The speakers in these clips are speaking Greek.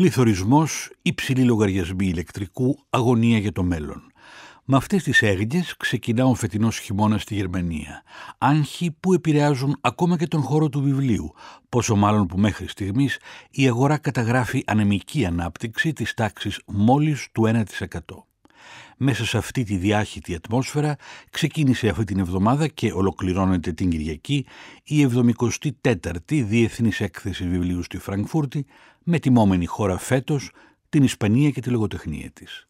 Πληθωρισμός, υψηλή λογαριασμοί ηλεκτρικού, αγωνία για το μέλλον. Με αυτές τις έγγες ξεκινά ο φετινός χειμώνας στη Γερμανία. Άγχοι που επηρεάζουν ακόμα και τον χώρο του βιβλίου, πόσο μάλλον που μέχρι στιγμής η αγορά καταγράφει ανεμική ανάπτυξη της τάξης μόλις του 1%. Μέσα σε αυτή τη διάχυτη ατμόσφαιρα ξεκίνησε αυτή την εβδομάδα και ολοκληρώνεται την Κυριακή η 74η Διεθνής Έκθεση Βιβλίου στη Φραγκφούρτη με τιμόμενη χώρα φέτος την Ισπανία και τη λογοτεχνία της.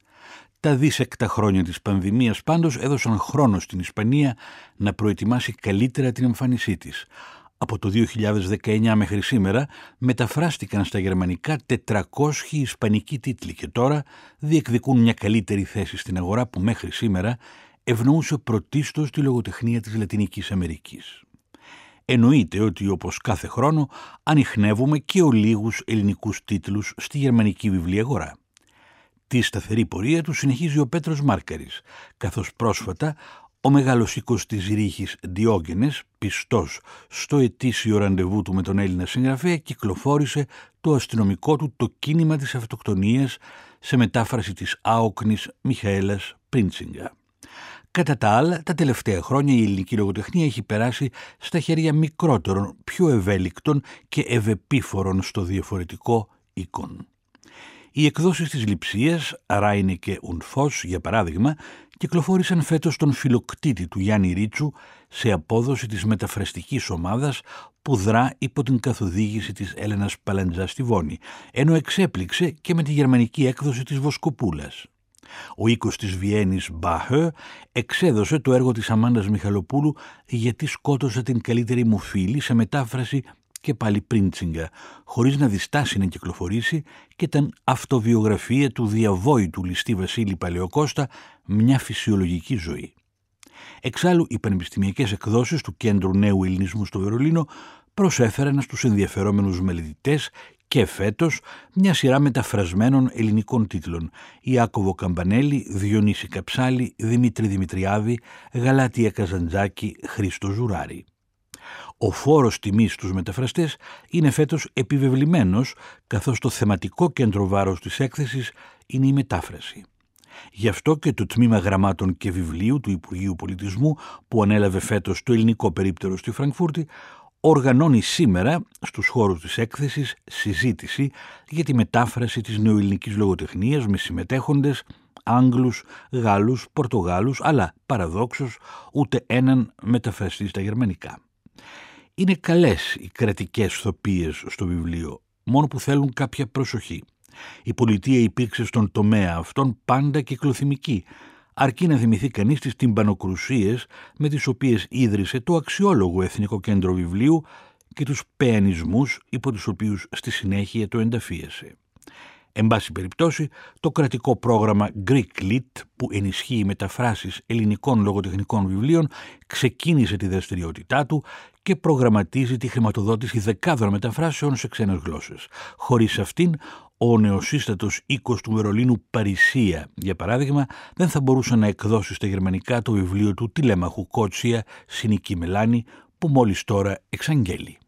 Τα δίσεκτα χρόνια της πανδημίας πάντως έδωσαν χρόνο στην Ισπανία να προετοιμάσει καλύτερα την εμφάνισή της. Από το 2019 μέχρι σήμερα μεταφράστηκαν στα γερμανικά 400 ισπανικοί τίτλοι και τώρα διεκδικούν μια καλύτερη θέση στην αγορά που μέχρι σήμερα ευνοούσε πρωτίστως τη λογοτεχνία της Λατινικής Αμερικής. Εννοείται ότι όπως κάθε χρόνο ανοιχνεύουμε και ολίγους ελληνικούς τίτλους στη γερμανική βιβλιαγορά. Τη σταθερή πορεία τους συνεχίζει ο Πέτρος Μάρκαρης, καθώς πρόσφατα ο μεγάλος οίκος της Ρίχης Διόγενες, πιστός στο ετήσιο ραντεβού του με τον Έλληνα συγγραφέα, κυκλοφόρησε το αστυνομικό του «Το κίνημα της αυτοκτονίας» σε μετάφραση της άοκνης Μιχαέλας Πρίντσιγκα. Κατά τα άλλα, τα τελευταία χρόνια η ελληνική λογοτεχνία έχει περάσει στα χέρια μικρότερων, πιο ευέλικτων και ευεπίφορων στο διαφορετικό οίκον. Οι εκδόσεις της Λειψίας, Ράινε και Ουνφός, για παράδειγμα, κυκλοφόρησαν φέτος τον φιλοκτήτη του Γιάννη Ρίτσου σε απόδοση της μεταφραστικής ομάδας που δρά υπό την καθοδήγηση της Έλενας Παλαντζάς στη Βόνη, ενώ εξέπληξε και με τη γερμανική έκδοση της Βοσκοπούλας. Ο οίκος της Βιέννης Μπαχέ εξέδωσε το έργο της Αμάντας Μιχαλοπούλου «Γιατί σκότωσε την καλύτερη μου φίλη» σε μετάφραση και πάλι Πρίντσιγκα, χωρίς να διστάσει να κυκλοφορήσει και ήταν αυτοβιογραφία του διαβόητου ληστή Βασίλη Παλαιοκώστα «Μια φυσιολογική ζωή». Εξάλλου, οι πανεπιστημιακές εκδόσεις του Κέντρου Νέου Ελληνισμού στο Βερολίνο προσέφεραν στους ενδιαφερόμενους μελετητές και φέτος μια σειρά μεταφρασμένων ελληνικών τίτλων Ιάκωβο Καμπανέλη, Διονύση Καψάλη, Δημήτρη Δημητριάδη, Γαλάτια Καζαντζάκη, Χρήστο Ζουράρη. Ο φόρος τιμής στους μεταφραστές είναι φέτος επιβεβλημένος, καθώς το θεματικό κέντρο βάρος της έκθεσης είναι η μετάφραση. Γι' αυτό και το Τμήμα Γραμμάτων και Βιβλίου του Υπουργείου Πολιτισμού, που ανέλαβε φέτος το ελληνικό περίπτερο στη Φραγκφούρτη, οργανώνει σήμερα στους χώρους της έκθεσης συζήτηση για τη μετάφραση της νεοελληνικής λογοτεχνίας με συμμετέχοντες Άγγλους, Γάλλους, Πορτογάλους, αλλά παραδόξως ούτε έναν μεταφραστή στα γερμανικά. Είναι καλές οι κρατικές θοπίες στο βιβλίο, μόνο που θέλουν κάποια προσοχή. Η πολιτεία υπήρξε στον τομέα αυτόν πάντα κυκλοθυμική, αρκεί να θυμηθεί κανείς τις τυμπανοκρουσίες με τις οποίες ίδρυσε το αξιόλογο Εθνικό Κέντρο Βιβλίου και τους πεανισμούς υπό τους οποίους στη συνέχεια το ενταφίασε. Εν πάση περιπτώσει, το κρατικό πρόγραμμα Greek Lit, που ενισχύει μεταφράσεις ελληνικών λογοτεχνικών βιβλίων, ξεκίνησε τη δραστηριότητά του και προγραμματίζει τη χρηματοδότηση δεκάδων μεταφράσεων σε ξένες γλώσσες. Χωρίς αυτήν, ο νεοσύστατος οίκος του Βερολίνου Παρισία, για παράδειγμα, δεν θα μπορούσε να εκδώσει στα γερμανικά το βιβλίο του τηλέμαχου Κότσια «Συνική Μελάνη» που μόλις τώρα εξαγγέλει.